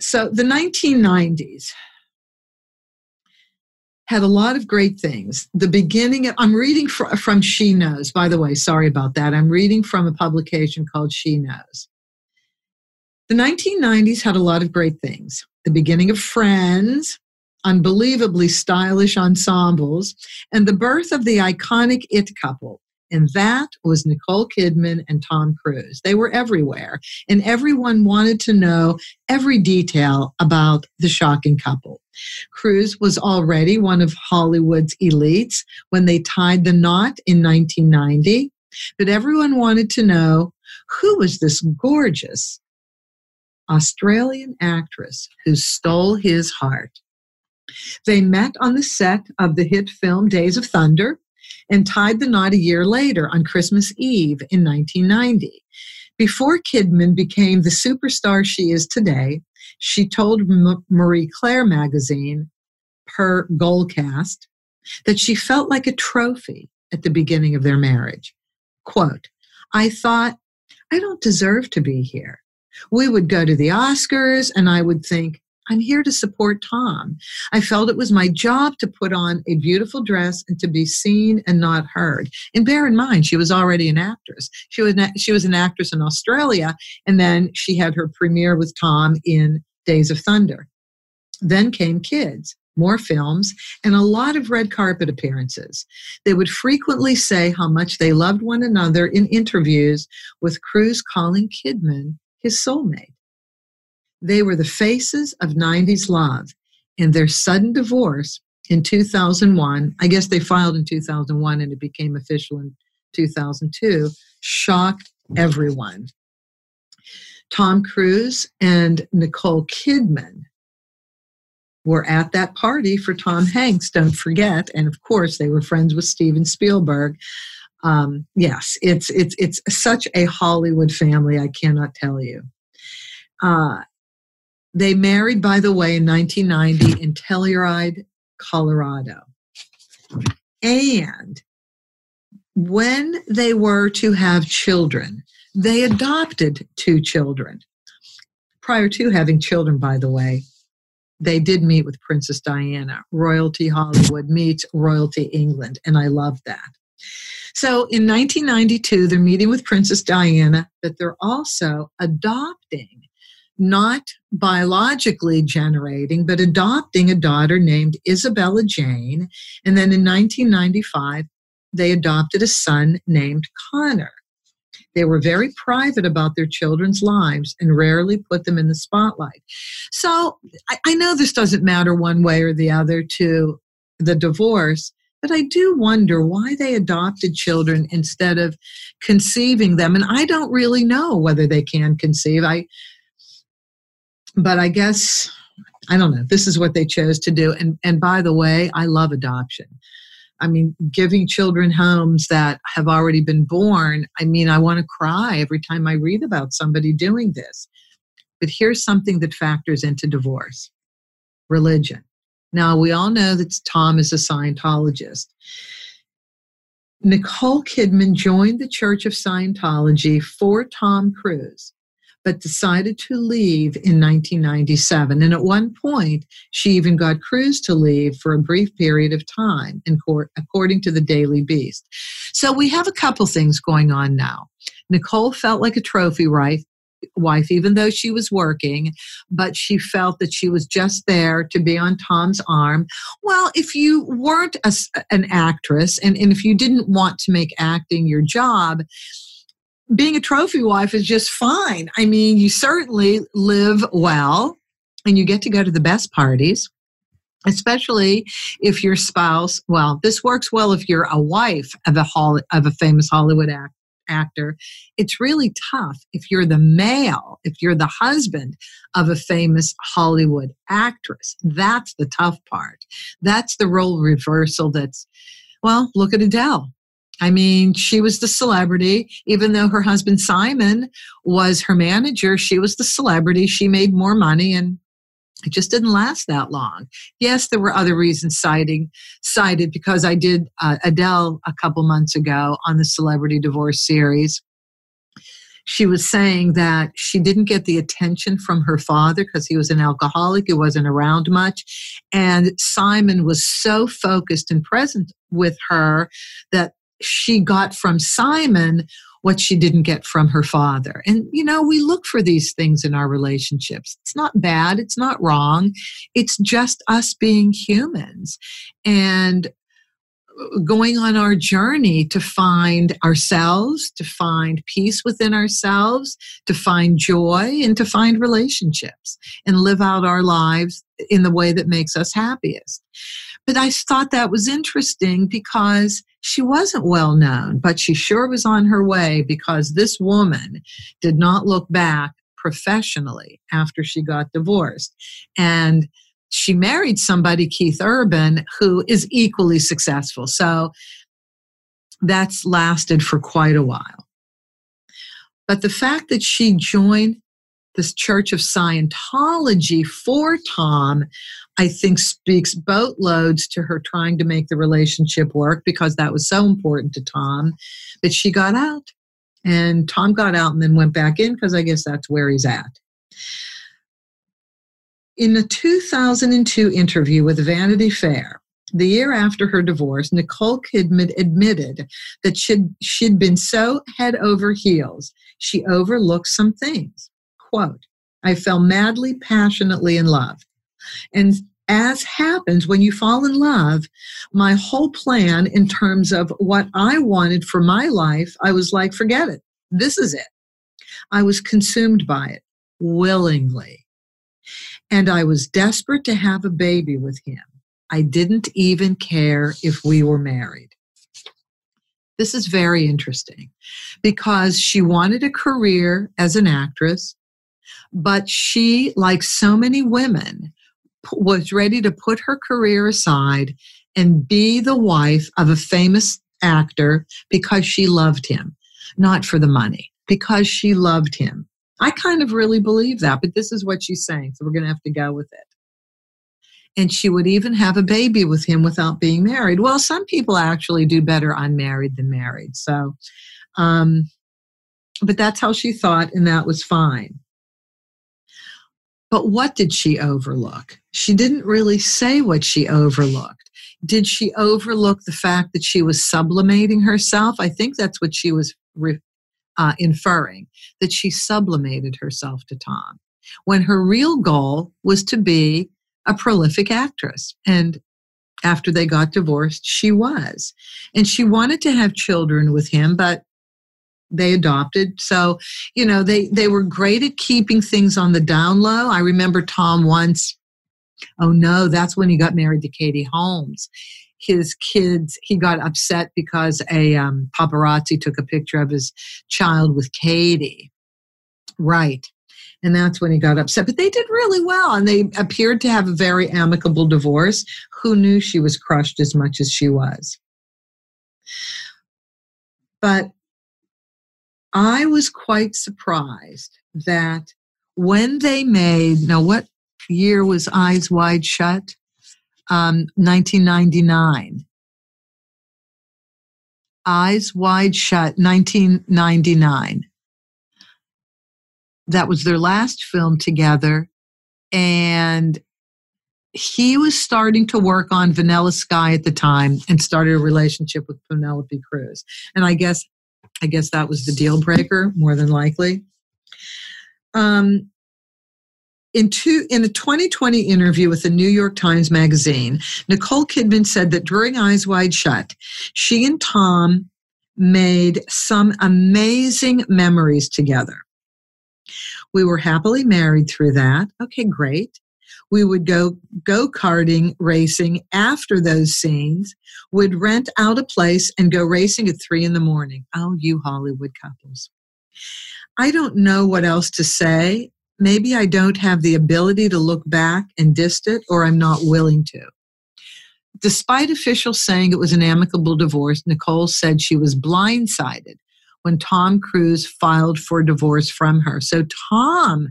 So the 1990s had a lot of great things. The beginning, of, I'm reading fr- from She Knows, by the way, sorry about that. I'm reading from a publication called She Knows. The 1990s had a lot of great things. The beginning of Friends, unbelievably stylish ensembles, and the birth of the iconic It couple, and that was Nicole Kidman and Tom Cruise. They were everywhere, and everyone wanted to know every detail about the shocking couple. Cruise was already one of Hollywood's elites when they tied the knot in 1990, but everyone wanted to know who was this gorgeous Australian actress who stole his heart. They met on the set of the hit film Days of Thunder and tied the knot a year later on Christmas Eve in 1990. Before Kidman became the superstar she is today, she told M- Marie Claire magazine, per Goalcast, that she felt like a trophy at the beginning of their marriage. Quote, I thought, I don't deserve to be here. We would go to the Oscars, and I would think, I'm here to support Tom. I felt it was my job to put on a beautiful dress and to be seen and not heard. And bear in mind, she was already an actress. She was she was an actress in Australia, and then she had her premiere with Tom in Days of Thunder. Then came Kids, more films, and a lot of red carpet appearances. They would frequently say how much they loved one another in interviews, with Cruise calling Kidman his soulmate. They were the faces of 90s love, and their sudden divorce in 2001, I guess they filed in 2001 and it became official in 2002, shocked everyone. Tom Cruise and Nicole Kidman were at that party for Tom Hanks, don't forget. And of course, they were friends with Steven Spielberg. Um, yes, it's, it's, it's such a Hollywood family, I cannot tell you. Uh, they married, by the way, in 1990 in Telluride, Colorado. And when they were to have children, they adopted two children. Prior to having children, by the way, they did meet with Princess Diana. Royalty Hollywood meets Royalty England, and I love that. So in 1992, they're meeting with Princess Diana, but they're also adopting not biologically generating, but adopting a daughter named Isabella Jane. And then in 1995, they adopted a son named Connor. They were very private about their children's lives and rarely put them in the spotlight. So I, I know this doesn't matter one way or the other to the divorce, but I do wonder why they adopted children instead of conceiving them. And I don't really know whether they can conceive. I but I guess I don't know. This is what they chose to do. And and by the way, I love adoption. I mean, giving children homes that have already been born. I mean, I want to cry every time I read about somebody doing this. But here's something that factors into divorce religion. Now, we all know that Tom is a Scientologist. Nicole Kidman joined the Church of Scientology for Tom Cruise but decided to leave in 1997. And at one point, she even got Cruise to leave for a brief period of time, according to the Daily Beast. So we have a couple things going on now. Nicole felt like a trophy wife, wife, even though she was working, but she felt that she was just there to be on Tom's arm. Well, if you weren't a, an actress and, and if you didn't want to make acting your job, being a trophy wife is just fine. I mean, you certainly live well and you get to go to the best parties, especially if your spouse, well, this works well if you're a wife of a, Hol- of a famous Hollywood act- actor. It's really tough if you're the male, if you're the husband of a famous Hollywood actress. That's the tough part. That's the role reversal that's, well, look at Adele. I mean, she was the celebrity, even though her husband Simon was her manager, she was the celebrity. She made more money and it just didn't last that long. Yes, there were other reasons citing, cited because I did uh, Adele a couple months ago on the Celebrity Divorce series. She was saying that she didn't get the attention from her father because he was an alcoholic, he wasn't around much. And Simon was so focused and present with her that she got from Simon what she didn't get from her father. And, you know, we look for these things in our relationships. It's not bad, it's not wrong. It's just us being humans and uh, going on our journey to find ourselves, to find peace within ourselves, to find joy, and to find relationships and live out our lives in the way that makes us happiest. But I thought that was interesting because she wasn't well known, but she sure was on her way because this woman did not look back professionally after she got divorced. And she married somebody, Keith Urban, who is equally successful. So that's lasted for quite a while. But the fact that she joined this Church of Scientology for Tom, I think speaks boatloads to her trying to make the relationship work because that was so important to Tom that she got out. And Tom got out and then went back in because I guess that's where he's at. In a 2002 interview with Vanity Fair, the year after her divorce, Nicole Kidman admitted that she'd, she'd been so head over heels, she overlooked some things. Quote, I fell madly, passionately in love. And as happens when you fall in love, my whole plan in terms of what I wanted for my life, I was like, forget it. This is it. I was consumed by it willingly. And I was desperate to have a baby with him. I didn't even care if we were married. This is very interesting because she wanted a career as an actress, but she, like so many women, was ready to put her career aside and be the wife of a famous actor because she loved him, not for the money, because she loved him. I kind of really believe that, but this is what she's saying, so we're going to have to go with it. And she would even have a baby with him without being married. Well, some people actually do better unmarried than married. So, um, but that's how she thought, and that was fine. But what did she overlook? She didn't really say what she overlooked. Did she overlook the fact that she was sublimating herself? I think that's what she was re- uh, inferring, that she sublimated herself to Tom, when her real goal was to be a prolific actress. And after they got divorced, she was. And she wanted to have children with him, but they adopted. So, you know, they, they were great at keeping things on the down low. I remember Tom once, oh no, that's when he got married to Katie Holmes. His kids, he got upset because a um, paparazzi took a picture of his child with Katie. Right. And that's when he got upset. But they did really well and they appeared to have a very amicable divorce. Who knew she was crushed as much as she was? But I was quite surprised that when they made, now what year was Eyes Wide Shut? Um, 1999. Eyes Wide Shut, 1999. That was their last film together. And he was starting to work on Vanilla Sky at the time and started a relationship with Penelope Cruz. And I guess I guess that was the deal breaker, more than likely. Um, in, two, in a 2020 interview with the New York Times Magazine, Nicole Kidman said that during Eyes Wide Shut, she and Tom made some amazing memories together. We were happily married through that. Okay, great we would go go karting racing after those scenes would rent out a place and go racing at three in the morning. Oh you hollywood couples. I don't know what else to say. Maybe i don't have the ability to look back and dist it or i'm not willing to. Despite officials saying it was an amicable divorce nicole said she was blindsided when tom cruise filed for divorce from her. So tom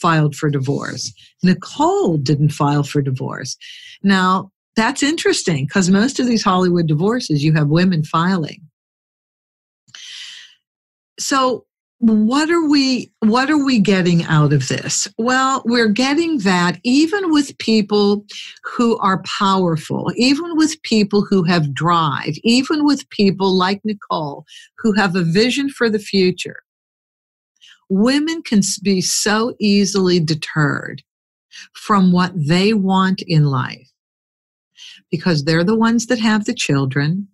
filed for divorce. Nicole didn't file for divorce. Now, that's interesting because most of these Hollywood divorces, you have women filing. So, what are we what are we getting out of this well we're getting that even with people who are powerful even with people who have drive even with people like nicole who have a vision for the future women can be so easily deterred from what they want in life because they're the ones that have the children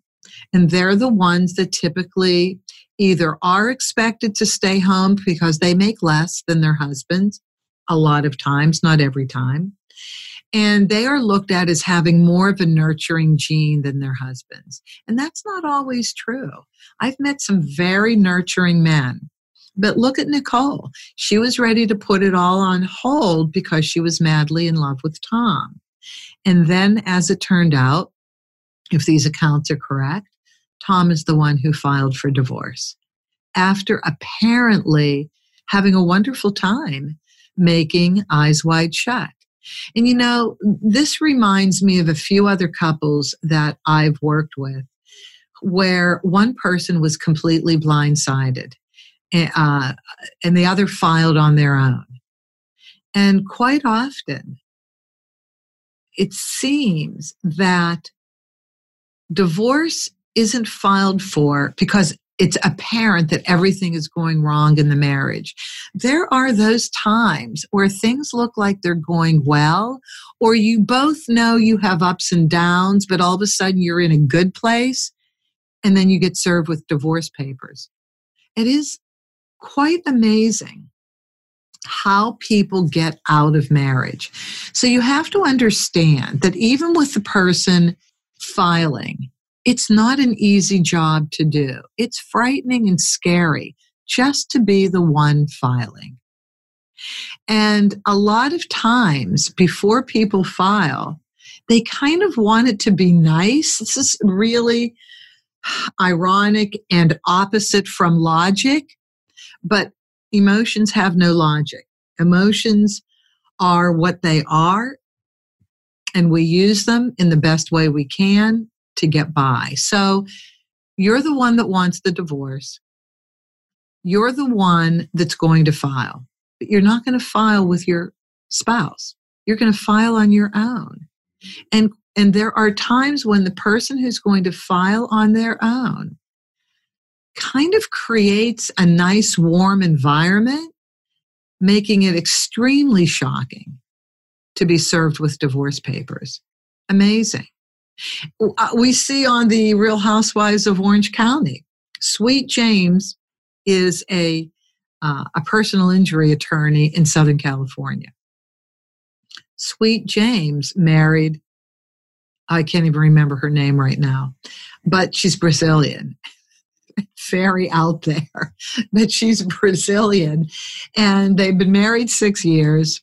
and they're the ones that typically either are expected to stay home because they make less than their husbands a lot of times, not every time. And they are looked at as having more of a nurturing gene than their husbands. And that's not always true. I've met some very nurturing men but look at Nicole. She was ready to put it all on hold because she was madly in love with Tom. And then, as it turned out, if these accounts are correct, Tom is the one who filed for divorce after apparently having a wonderful time making Eyes Wide Shut. And you know, this reminds me of a few other couples that I've worked with where one person was completely blindsided uh, and the other filed on their own. And quite often, it seems that divorce isn't filed for because it's apparent that everything is going wrong in the marriage. There are those times where things look like they're going well, or you both know you have ups and downs, but all of a sudden you're in a good place, and then you get served with divorce papers. It is quite amazing how people get out of marriage. So you have to understand that even with the person filing, it's not an easy job to do. It's frightening and scary just to be the one filing. And a lot of times before people file, they kind of want it to be nice. This is really ironic and opposite from logic, but emotions have no logic. Emotions are what they are, and we use them in the best way we can to get by. So you're the one that wants the divorce. You're the one that's going to file, but you're not going to file with your spouse. You're going to file on your own. And and there are times when the person who's going to file on their own kind of creates a nice warm environment, making it extremely shocking to be served with divorce papers. Amazing. Uh, we see on the Real Housewives of Orange County, Sweet James is a uh, a personal injury attorney in Southern California. Sweet James married, I can't even remember her name right now, but she's Brazilian. Very out there, but she's Brazilian. And they've been married six years.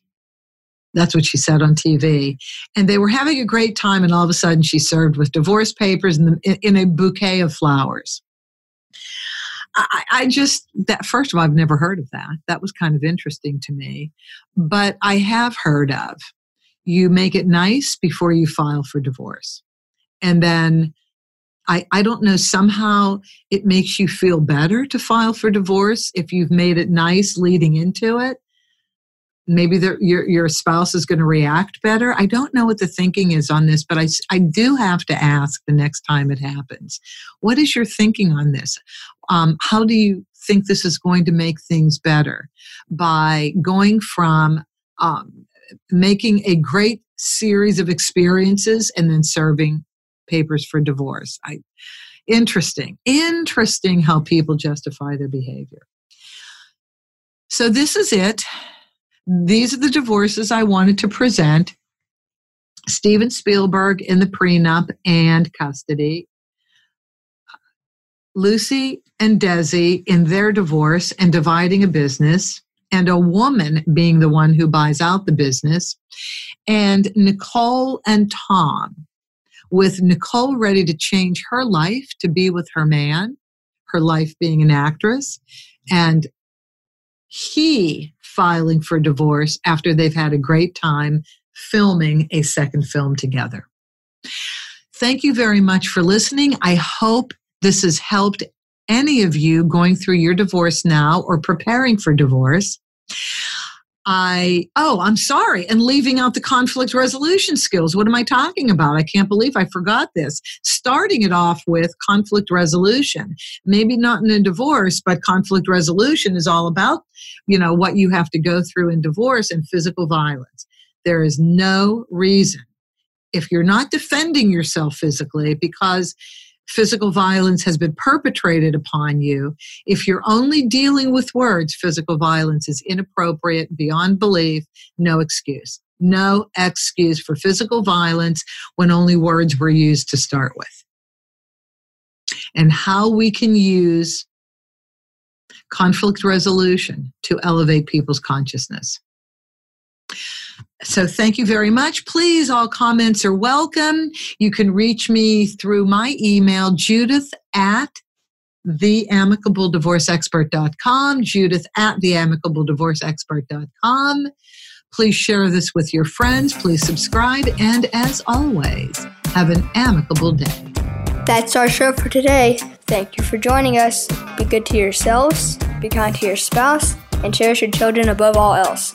That's what she said on TV. And they were having a great time, and all of a sudden she served with divorce papers in, the, in a bouquet of flowers. I, I, just, that first of all, I've never heard of that. That was kind of interesting to me. But I have heard of you make it nice before you file for divorce. And then I, I don't know, somehow it makes you feel better to file for divorce if you've made it nice leading into it maybe your your spouse is going to react better. I don't know what the thinking is on this, but I I do have to ask the next time it happens. What is your thinking on this? Um, how do you think this is going to make things better by going from um, making a great series of experiences and then serving papers for divorce? I interesting, interesting how people justify their behavior. So this is it these are the divorces I wanted to present. Steven Spielberg in the prenup and custody. Lucy and Desi in their divorce and dividing a business, and a woman being the one who buys out the business, and Nicole and Tom, with Nicole ready to change her life to be with her man, her life being an actress, and he filing for divorce after they've had a great time filming a second film together. Thank you very much for listening. I hope this has helped any of you going through your divorce now or preparing for divorce. I, oh, I'm sorry, and leaving out the conflict resolution skills. What am I talking about? I can't believe I forgot this. Starting it off with conflict resolution. Maybe not in a divorce, but conflict resolution is all about, you know, what you have to go through in divorce and physical violence. There is no reason if you're not defending yourself physically because physical violence has been perpetrated upon you, if you're only dealing with words, physical violence is inappropriate, beyond belief, no excuse. No excuse for physical violence when only words were used to start with. And how we can use conflict resolution to elevate people's consciousness. So thank you very much. Please, all comments are welcome. You can reach me through my email, judith at theamicabledivorceexpert.com, judith at theamicabledivorceexpert.com. Please share this with your friends. Please subscribe. And as always, have an amicable day. That's our show for today. Thank you for joining us. Be good to yourselves, be kind to your spouse, and cherish your children above all else.